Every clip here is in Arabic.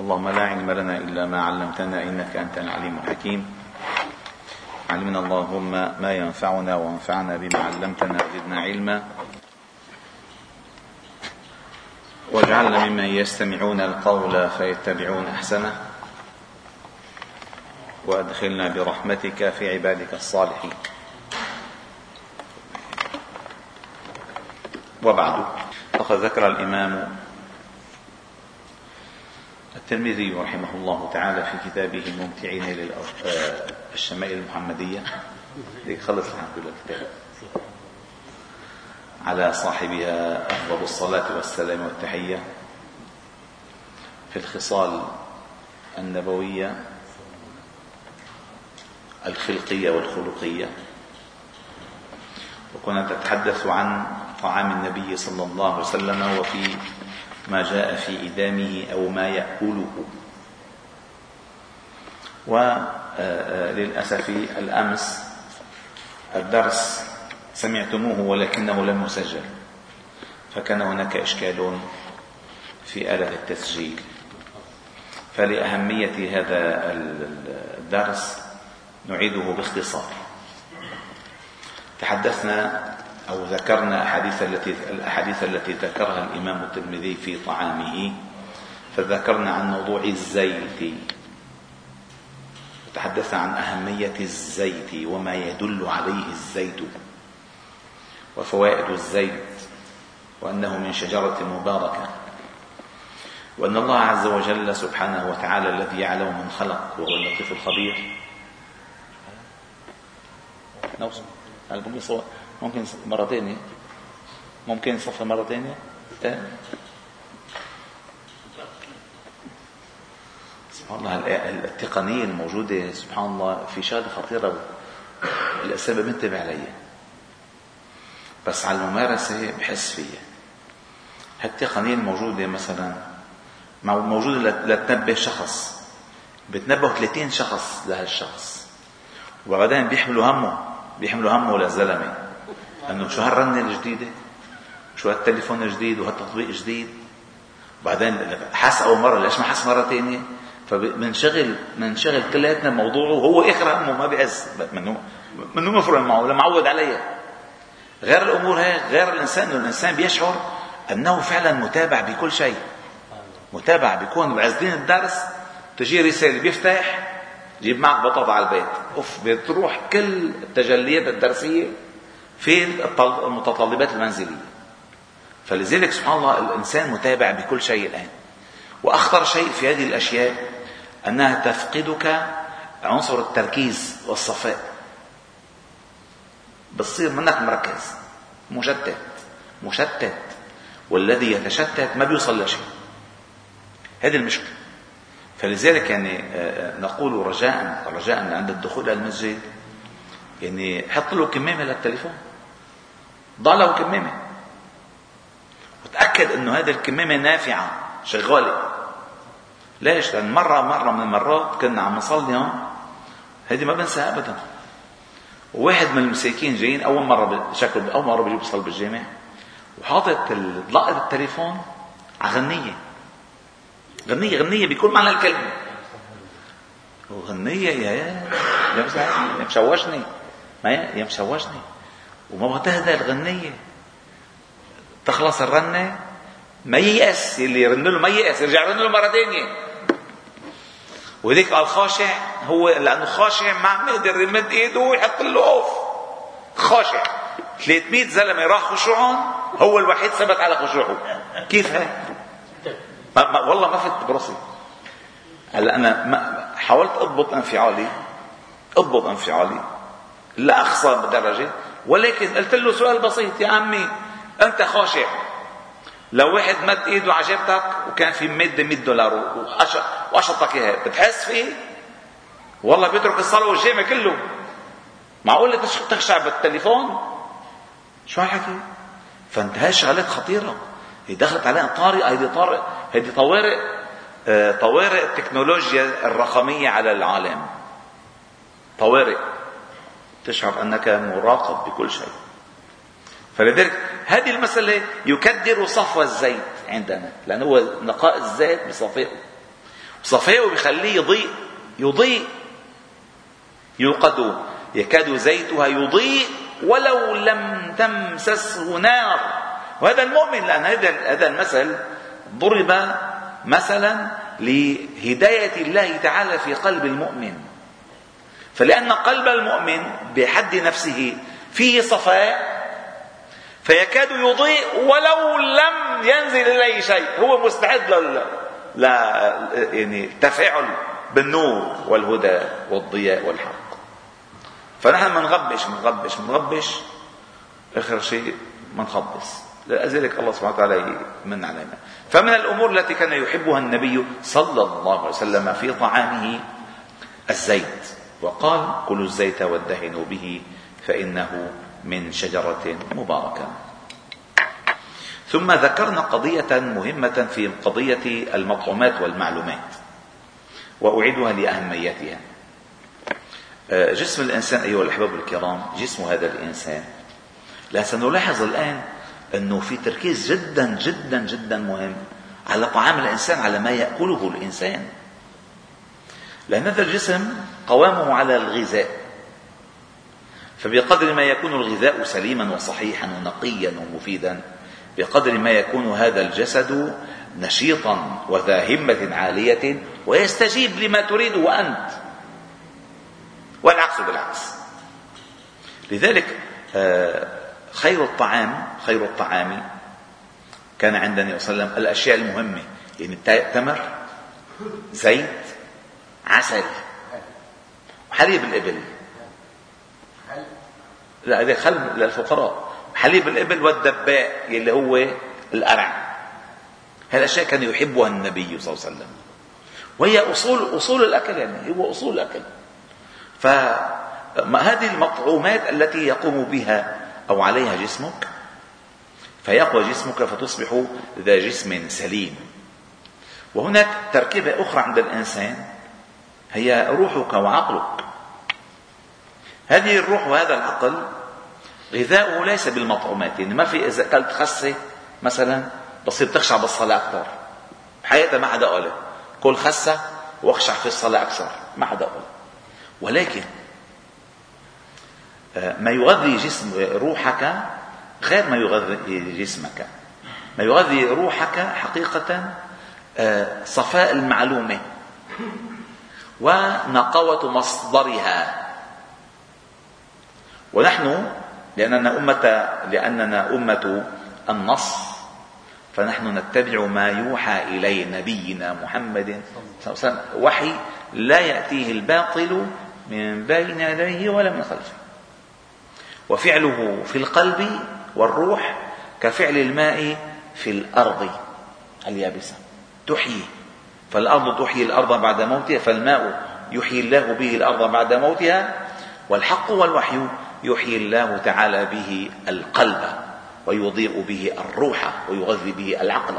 اللهم لا علم لنا إلا ما علمتنا إنك أنت العليم الحكيم. علمنا اللهم ما ينفعنا وانفعنا بما علمتنا زدنا علما. واجعلنا ممن يستمعون القول فيتبعون أحسنه. وأدخلنا برحمتك في عبادك الصالحين. وبعد. فقد ذكر الإمام الترمذي رحمه الله تعالى في كتابه الممتعين إلى الشمائل المحمدية. خلص الحمد لله. الكتاب على صاحبها أفضل الصلاة والسلام والتحية. في الخصال النبوية الخلقية والخلقية. وكنا نتحدث عن طعام النبي صلى الله عليه وسلم وفي ما جاء في إدامه أو ما يأكله وللأسف الأمس الدرس سمعتموه ولكنه لم يسجل فكان هناك إشكال في آلة التسجيل. فلأهمية هذا الدرس نعيده باختصار. تحدثنا أو ذكرنا أحاديث التي الأحاديث التي ذكرها الإمام الترمذي في طعامه فذكرنا عن موضوع الزيت. وتحدثنا عن أهمية الزيت وما يدل عليه الزيت وفوائد الزيت وأنه من شجرة مباركة وأن الله عز وجل سبحانه وتعالى الذي يعلم من خلق وهو اللطيف الخبير. نوصل. ممكن مرة ثانية ممكن صفحة مرة ثانية إيه؟ سبحان الله التقنية الموجودة سبحان الله في شغلة خطيرة الأسئلة بنتبه عليها بس على الممارسة بحس فيها. هالتقنية الموجودة مثلا موجودة لتنبه شخص. بتنبه 30 شخص لهالشخص. وبعدين بيحملوا همه بيحملوا همه للزلمة. انه شو هالرنه الجديده شو هالتليفون الجديد وهالتطبيق الجديد بعدين حس أول مرة ليش ما حس مرة ثانية فبنشغل بنشغل كلياتنا موضوعه وهو اخر همه ما بيحس منه منه مفروض معه ولا معود عليها غير الأمور هيك غير الإنسان إنه الإنسان بيشعر أنه فعلا متابع بكل شيء. متابع بيكون بعزين الدرس تجي رسالة بيفتح جيب معك بطاطا على البيت. أوف بتروح كل التجليات الدرسية في المتطلبات المنزلية. فلذلك سبحان الله الإنسان متابع بكل شيء الآن. وأخطر شيء في هذه الأشياء أنها تفقدك عنصر التركيز والصفاء. بتصير منك مركز مشتت مشتت والذي يتشتت ما بيوصل لشيء. هذه المشكلة. فلذلك يعني آه، آه، نقول رجاء رجاء عند الدخول إلى المسجد يعني حط له كمامه للتليفون ضع له كمامه وتاكد انه هذه الكمامه نافعه شغاله ليش؟ لأن مره مره من المرات كنا عم نصلي هذه ما بنساها ابدا وواحد من المساكين جايين اول مره شكله اول مره بيجي بيصلي بالجامع وحاطط لقط التليفون على غنيه غنية غنية بكل معنى الكلمة وغنية يا يا يا مشوشني ما يا مشوشني وما بتهدى الغنية. تخلص الرنة ما ييأس. اللي يرن له ما ييأس. يرجع يرن له مرة ثانية وهذيك قال خاشع. هو لأنه خاشع ما عم يقدر يمد إيده ويحط له أوف خاشع. 300 زلمة راح خشوعهم. هو الوحيد ثبت على خشوعه. كيف هيك؟ والله ما فت براسي. هلا أنا ما حاولت أضبط أنفعالي. أضبط أنفعالي. اخسر بدرجة ولكن قلت له سؤال بسيط يا عمي أنت خاشع لو واحد مد إيده على وكان في ماده 100 دولار واشطك اياها بتحس فيه؟ والله بيترك الصلاة والجامع كله معقول تخشع بالتليفون؟ شو هالحكي؟ فانت شغلات خطيرة هي دخلت علينا طارئه هذه طارئ هذه طوارئ آه، طوارئ التكنولوجيا الرقمية على العالم طوارئ تشعر أنك مراقب بكل شيء. فلذلك هذه المسألة يكدر صفو الزيت عندنا لأنه هو نقاء الزيت بصفائه صفائه بيخليه يضيء يضيء يوقد يكاد زيتها يضيء ولو لم تمسسه نار. وهذا المؤمن لأن هذا المثل ضرب مثلا لهداية الله تعالى في قلب المؤمن. فلأن قلب المؤمن بحد نفسه فيه صفاء فيكاد يضيء ولو لم ينزل إليه شيء. هو مستعد لل... ل... يعني تفاعل بالنور والهدى والضياء والحق. فنحن ما نغبش ما نغبش ما نغبش آخر شيء ما نخبص لذلك الله سبحانه وتعالى من علينا. فمن الأمور التي كان يحبها النبي صلى الله عليه وسلم في طعامه الزيت. وقال كلوا الزيت وادهنوا به فإنه من شجرة مباركة. ثم ذكرنا قضية مهمة في قضية المطعومات والمعلومات وأعيدها لأهميتها. آه، جسم الإنسان أيها الأحباب الكرام جسم هذا الإنسان لا سنلاحظ الآن أنه في تركيز جدا جدا جدا مهم على طعام الإنسان على ما يأكله الإنسان. لأن هذا الجسم قوامه على الغذاء. فبقدر ما يكون الغذاء سليما وصحيحا ونقيا ومفيدا بقدر ما يكون هذا الجسد نشيطا وذا همة عالية ويستجيب لما تريده انت والعكس بالعكس. لذلك آه، خير الطعام خير الطعام كان عند النبي صلى الله عليه وسلم الأشياء المهمة يعني تمر زيت عسل. حليب الإبل. لا هذا خل للفقراء. حليب الإبل والدباء اللي هو القرع هالأشياء كان يحبها النبي صلى الله عليه وسلم. وهي أصول أصول الأكل يعني هو أصول الأكل. فهذه المطعومات التي يقوم بها أو عليها جسمك؟ فيقوى جسمك فتصبح ذا جسم سليم. وهناك تركيبة أخرى عند الإنسان. هي روحك وعقلك. هذه الروح وهذا العقل غذاؤه ليس بالمطعومات. يعني ما في إذا أكلت خسة مثلا بصير تخشع بالصلاة أكثر. بحياتها ما حدا قال كل خسة واخشع في الصلاة أكثر. ما حدا قال ولكن آه، ما يغذي جسم روحك غير ما يغذي جسمك. ما يغذي روحك حقيقة آه، صفاء المعلومة. ونقاوة مصدرها. ونحن لأننا أمة لأننا أمة النص فنحن نتبع ما يوحى إليه نبينا محمد صلى الله عليه وسلم. وحي لا يأتيه الباطل من بين يديه ولا من خلفه. وفعله في القلب والروح كفعل الماء في الأرض اليابسة. تحيي. فالأرض تحيي الأرض بعد موتها فالماء يحيي الله به الأرض بعد موتها والحق والوحي يحيي الله تعالى به القلب ويضيء به الروح ويغذي به العقل.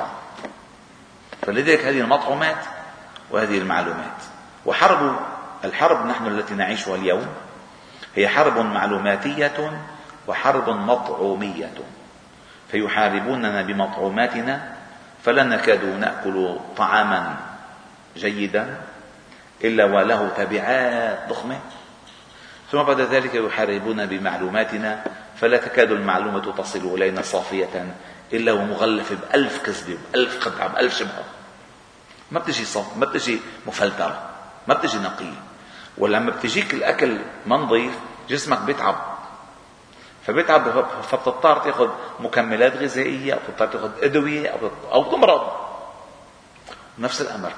فلذلك هذه المطعومات وهذه المعلومات. وحرب الحرب نحن التي نعيشها اليوم هي حرب معلوماتية وحرب مطعومية. فيحاربوننا بمطعوماتنا فلا نكاد نأكل طعاما جيدا إلا وله تبعات ضخمة. ثم بعد ذلك يحاربون بمعلوماتنا فلا تكاد المعلومة تصل إلينا صافية إلا ومغلفة بألف كذبة بألف خدعة بألف شبهة. ما بتجي صف ما بتجي مفلترة ما بتجي نقية ولما بتجيك الأكل ما نظيف جسمك بيتعب. فبيتعب فبتضطر تأخذ مكملات غذائية أو بتضطر تأخذ أدوية أو أو تمرض. نفس الأمر.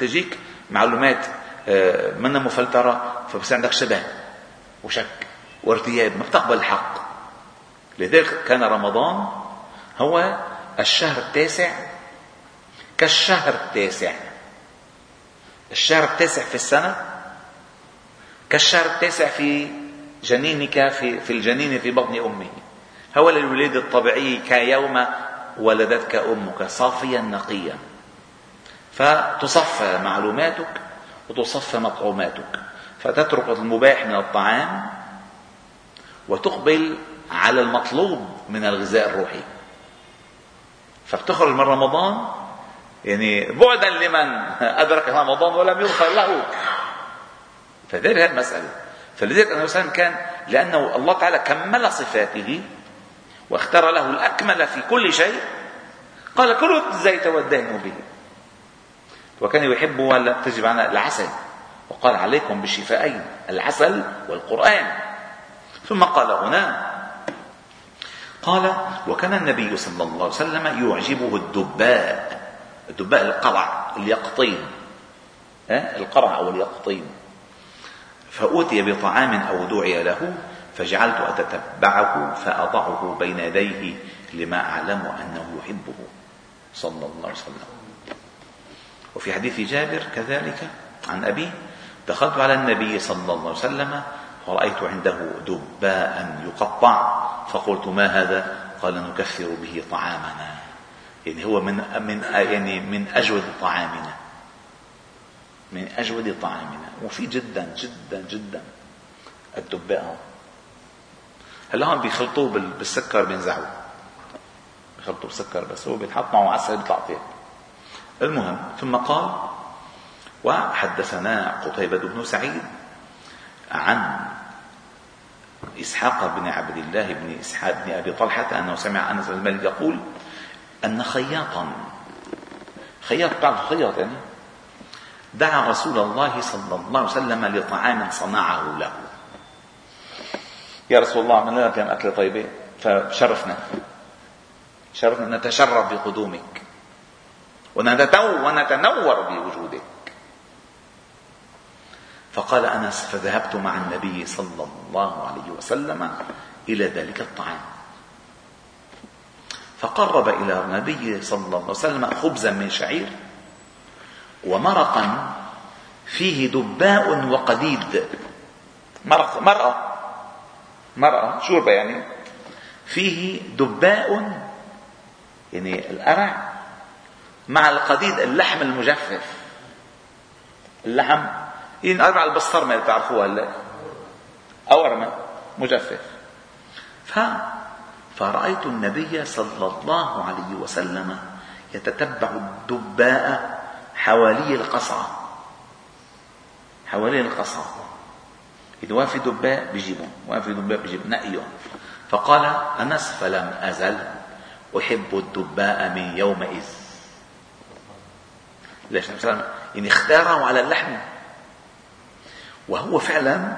تجيك معلومات آه، منها مفلترة فبصير عندك شبه وشك وارتياب ما بتقبل الحق. لذلك كان رمضان هو الشهر التاسع. كالشهر التاسع. الشهر التاسع في السنة كالشهر التاسع في جنينك في, في الجنين في بطن أمه. هو للولادة الطبيعي كيوم ولدتك أمك صافيا نقيا. فتصفى معلوماتك وتصفى مطعوماتك فتترك المباح من الطعام وتقبل على المطلوب من الغذاء الروحي. فبتخرج من رمضان يعني بعدا لمن أدرك رمضان ولم يغفر له. فذلك هذه المسألة. فلذلك النبي صلى الله عليه وسلم كان لأنه الله تعالى كمل صفاته واختار له الأكمل في كل شيء قال كلوا الزيت والدهن به. وكان يحب ولا تجب على العسل. وقال عليكم بالشفائين العسل والقرآن. ثم قال هنا قال وكان النبي صلى الله عليه وسلم يعجبه الدباء الدباء القرع اليقطين. القرع أو اليقطين. فأوتي بطعام أو دعي له فجعلت أتتبعه فأضعه بين يديه لما أعلم أنه يحبه صلى الله عليه وسلم. وفي حديث جابر كذلك عن أبيه دخلت على النبي صلى الله عليه وسلم فرأيت عنده دباء يقطع فقلت ما هذا؟ قال نكثر به طعامنا. يعني هو من من يعني من أجود طعامنا. من أجود طعامنا. مفيد جدا جدا جدا. الدباء. هلا هون بيخلطوه بالسكر بينزعوه. بيخلطوه بالسكر بس هو بيتحط معه عسل بيطلع طيب. المهم ثم قال وحدثنا قتيبة بن سعيد عن إسحاق بن عبد الله بن إسحاق بن أبي طلحة أنه سمع أنس بن مالك يقول أن خياطا خياط بعض خياط يعني دعا رسول الله صلى الله عليه وسلم لطعام صنعه له. يا رسول الله عملنا لك أكلة طيبة فشرفنا شرفنا نتشرف بقدومك. ونتنور بوجودك. فقال أنس فذهبت مع النبي صلى الله عليه وسلم إلى ذلك الطعام. فقرب إلى النبي صلى الله عليه وسلم خبزا من شعير ومرقا فيه دباء وقديد مرق مرقة. مرقة. شوربه يعني فيه دباء يعني القرع مع القديد اللحم المجفف. اللحم ينقرب على البسطرمة اللي بتعرفوها هلا. أورمة مجفف. ف فرأيت النبي صلى الله عليه وسلم يتتبع الدباء حوالي القصعة. حوالي القصعة. إذا وافي دباء بيجيبهم وافي دباء بيجيب نقيهم فقال أنس فلم أزل أحب الدباء من يومئذ. ليش يعني اختاره على اللحم. وهو فعلا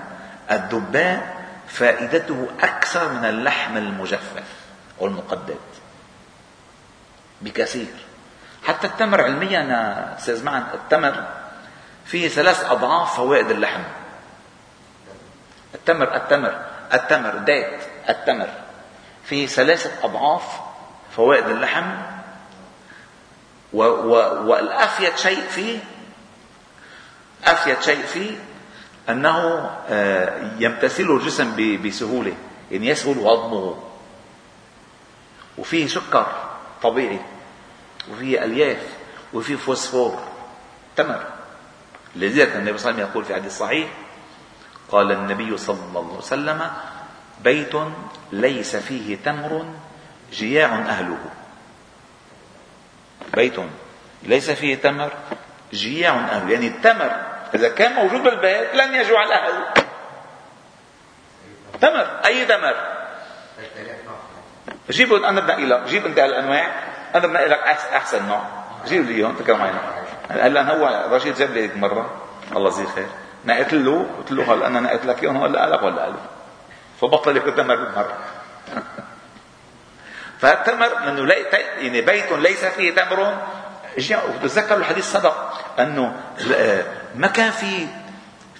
الدباء فائدته أكثر من اللحم المجفف أو المقدد. بكثير. حتى التمر علميا أستاذ معن التمر فيه ثلاث أضعاف فوائد اللحم. التمر التمر التمر ديت التمر. فيه ثلاثة أضعاف فوائد اللحم. و و والأفيد شيء فيه أفيد شيء فيه أنه آه، يمتثله الجسم بسهولة يعني يسهل هضمه وفيه سكر طبيعي وفيه ألياف وفيه فوسفور تمر. لذلك النبي صلى الله عليه وسلم يقول في حديث صحيح قال النبي صلى الله عليه وسلم بيت ليس فيه تمر جياع أهله. بيت. ليس فيه تمر. جياع أهله يعني التمر إذا كان موجود بالبيت لن يجوع الأهل. تمر. أي تمر؟ جيب أنا بنقي لك جيب أنت الأنواع. أنا بنقي لك أحسن نوع. جيب لي إياهم. تكرم عينك هلا هو رشيد جاب لي هيك مرة. الله يجزيه خير. نقيت له. قلت له هلا أنا نقيت لك؟ إياهم ولا لك ولا له فبطل ياكل تمر بالمرة فالتمر انه. يعني بيت ليس فيه تمر وتذكروا الحديث سبق أنه ما كان في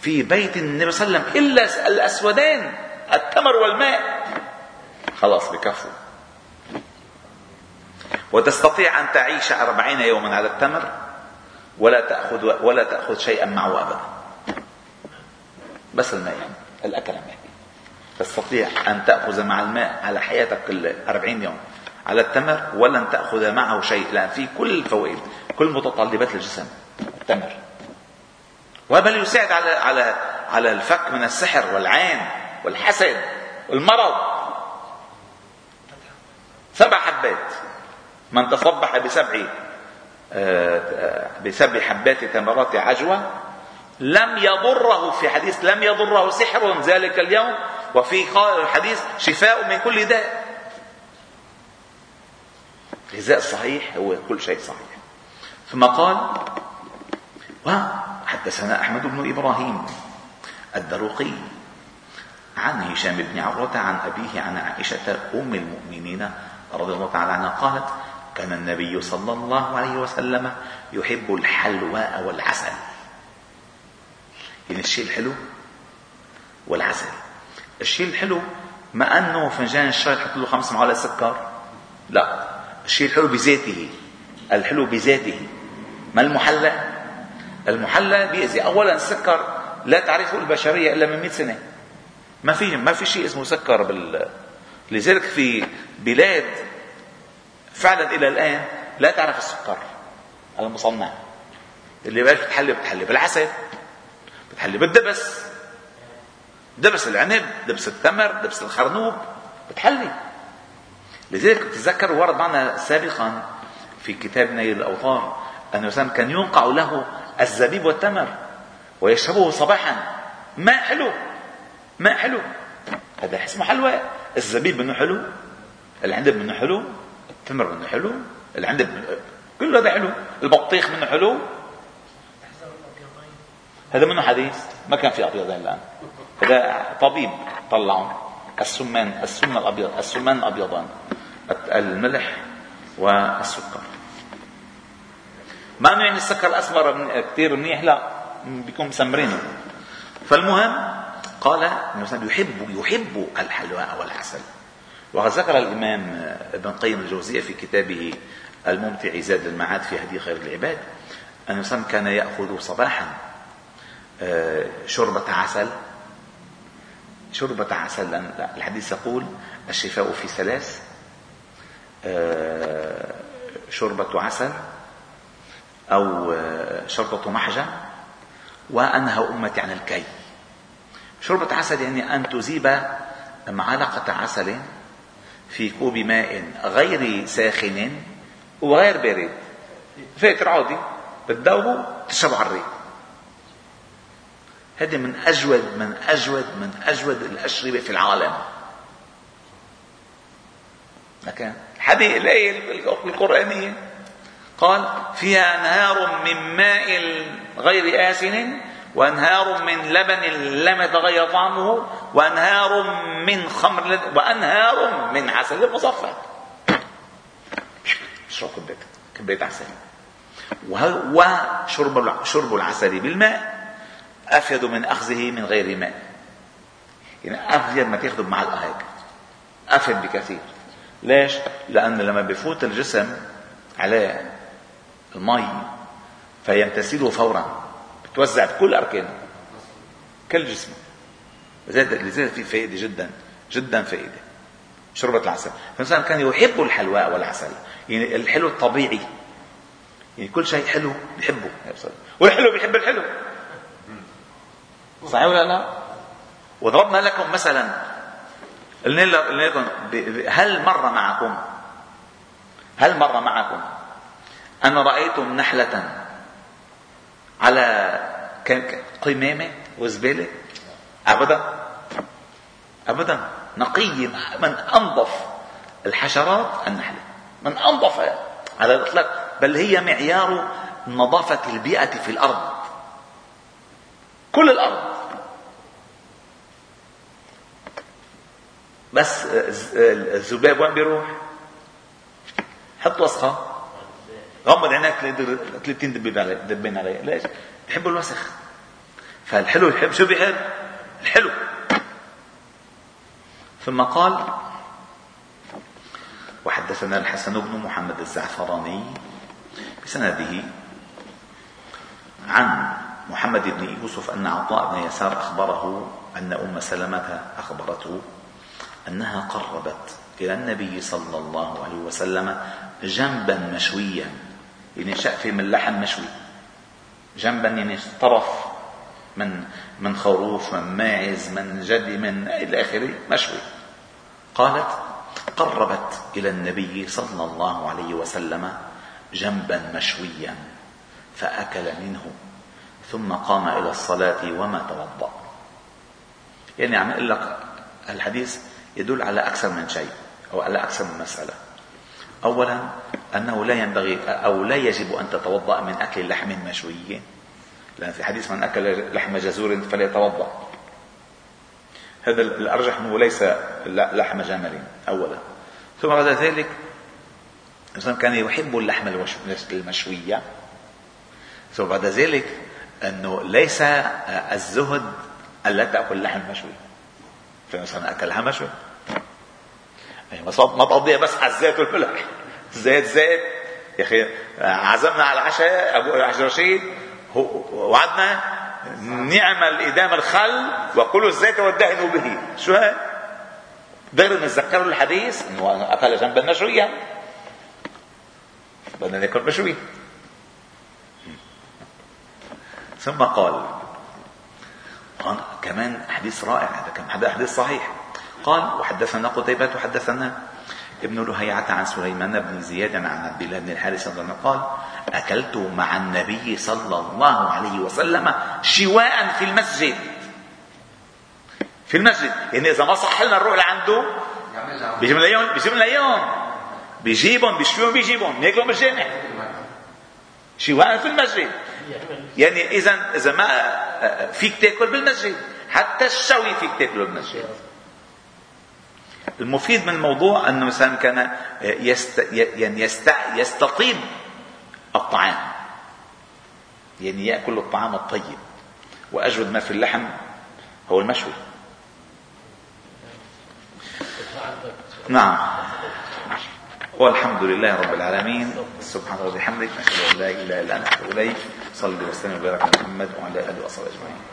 في بيت النبي صلى الله عليه وسلم إلا الأسودان التمر والماء. خلاص بكفوا وتستطيع أن تعيش أربعين يوما على التمر ولا تأخذ ولا تأخذ شيئا معه أبدا. بس الماء يعني الأكل الماء. تستطيع أن تأخذ مع الماء على حياتك كل أربعين يوم. على التمر ولن تأخذ معه شيء لأن فيه كل الفوائد كل متطلبات الجسم التمر وبل يساعد على على على الفك من السحر والعين والحسد والمرض. سبع حبات. من تصبح بسبع آه، بسبع حبات تمرات عجوة لم يضره في حديث لم يضره سحر ذلك اليوم وفي الحديث شفاء من كل داء. الغذاء الصحيح هو كل شيء صحيح. ثم قال وحدثنا أحمد بن إبراهيم الدروقي عن هشام بن عروة عن أبيه عن عائشة أم المؤمنين رضي الله تعالى عنها قالت كان النبي صلى الله عليه وسلم يحب الحلواء والعسل. يعني الشيء الحلو والعسل. الشيء الحلو ما أنه فنجان الشاي تحط له خمس معالق سكر؟ لا. الشيء الحلو بذاته. الحلو بذاته. ما المحلى؟ المحلى بيأذي. اولا السكر لا تعرفه البشرية إلا من 100 سنة. ما في ما في شيء اسمه سكر بال. لذلك في بلاد فعلا إلى الآن لا تعرف السكر. المصنع. اللي بقى بتحلي بتحلي بالعسل بتحلي بالدبس دبس العنب دبس التمر دبس الخرنوب. بتحلي. لذلك بتذكر ورد معنا سابقا في كتاب نيل الاوطار انه كان ينقع له الزبيب والتمر ويشربه صباحا. ماء حلو؟ ماء حلو. هذا اسمه حلوى. الزبيب منه حلو العنب منه حلو التمر منه حلو العنب كله هذا حلو. البطيخ منه حلو. هذا منه حديث. ما كان في ابيضين الآن. هذا طبيب طلعهم السمان السم الأبيض السمان الأبيضان. الملح والسكر. ما يعني السكر الأسمر كثير منيح؟ لا بيكون مسمرينه. فالمهم قال إنه يحب يحب الحلواء والعسل. وقد ذكر الإمام ابن قيم الجوزية في كتابه الممتع زاد المعاد في هدي خير العباد أن كان يأخذ صباحا آه، شربة عسل. شربة عسل الحديث يقول الشفاء في ثلاث آه، شربة عسل أو آه، شربة محجة وأنهى أمتي عن الكي. شربة عسل يعني أن تذيب معلقة عسل في كوب ماء غير ساخن وغير بارد. فاتر عادي بتذوبه تشربه على الريق. هذه من أجود من أجود من أجود الأشربة في العالم. لكن الحديث الآية القرآنية قال فيها أنهار من ماء غير آسن وأنهار من لبن لم يتغير طعمه وأنهار من خمر وأنهار من عسل مصفى. اشرب كبيت كبيت عسل. وشرب شرب العسل بالماء أفيد من أخذه من غير ماء. يعني أفيد ما تأخذه بمعلقة هيك أفيد بكثير. ليش؟ لأن لما بفوت الجسم عليه المي فيمتثله فورا بتوزع بكل أركانه كل جسمه لذلك في فائدة جدا جدا فائدة. شربة العسل. فالإنسان كان يحب الحلواء والعسل يعني الحلو الطبيعي. يعني كل شيء حلو بيحبه. والحلو بيحب الحلو. صحيح ولا لا؟ وضربنا لكم مثلا هل مر معكم؟ هل مر معكم؟ أن رأيتم نحلة على قمامة وزبالة؟ أبدا. أبدا. نقية من أنظف الحشرات النحلة. من أنظفها على الإطلاق. بل هي معيار نظافة البيئة في الأرض. كل الأرض. بس الذباب وين بيروح؟ حط وسخة غمض عينك تلاقي 30 دبين عليه دبين عليه ليش؟ بحبوا الوسخ فالحلو يحب شو بيحب؟ الحلو ثم قال وحدثنا الحسن بن محمد الزعفراني بسنده عن محمد بن يوسف أن عطاء بن يسار أخبره أن أم سلمة أخبرته أنها قربت إلى النبي صلى الله عليه وسلم جنبا مشويا يعني شأفة من لحم مشوي. جنبا يعني طرف من من خروف من ماعز من جدي من إلى آخره مشوي. قالت قربت إلى النبي صلى الله عليه وسلم جنبا مشويا فأكل منه ثم قام إلى الصلاة وما توضأ. يعني عم أقول لك الحديث يدل على أكثر من شيء أو على أكثر من مسألة. أولا أنه لا ينبغي أو لا يجب أن تتوضأ من أكل لحم مشوي. لأن في حديث من أكل لحم جزور فليتوضأ. هذا الأرجح أنه ليس لحم جمل أولا. ثم بعد ذلك الإنسان كان يحب اللحم المشوية ثم بعد ذلك أنه ليس الزهد ألا تأكل اللحم المشوي فالإنسان أكل مشوي. يعني ما تقضيها بس على الزيت والملح زيت زيت. يا أخي عزمنا على العشاء أبو رشيد. وعدنا نعمل إدام الخل وكلوا الزيت والدهن به. شو هاي؟ غير نتذكروا الحديث إنه أكل جنبا مشويا بدنا ناكل مشوي. ثم قال كمان حديث رائع هذا حديث صحيح. قال وحدثنا قتيبة وحدثنا ابن لهيعة عن سليمان بن زياد عن عبد الله بن الحارث رضي الله قال أكلت مع النبي صلى الله عليه وسلم شواء في المسجد. في المسجد. يعني إذا ما صح لنا نروح لعنده بيجيب لنا بيجيب لنا إياهم. بيجيبهم بيشويهم بيجيبهم. بياكلهم بالجامع. شواء في المسجد. يعني إذا إذا ما فيك تاكل بالمسجد. حتى الشوي فيك تاكله بالمسجد. المفيد من الموضوع أنه مثلا كان يست يعني يست يستطيب الطعام. يعني يأكل الطعام الطيب. وأجود ما في اللحم هو المشوي. نعم. والحمد لله رب العالمين. سبحان الله وبحمدك نشهد أن لا إله إلا أنت إليك. صلي وسلم وبارك على محمد وعلى آله وصحبه أجمعين.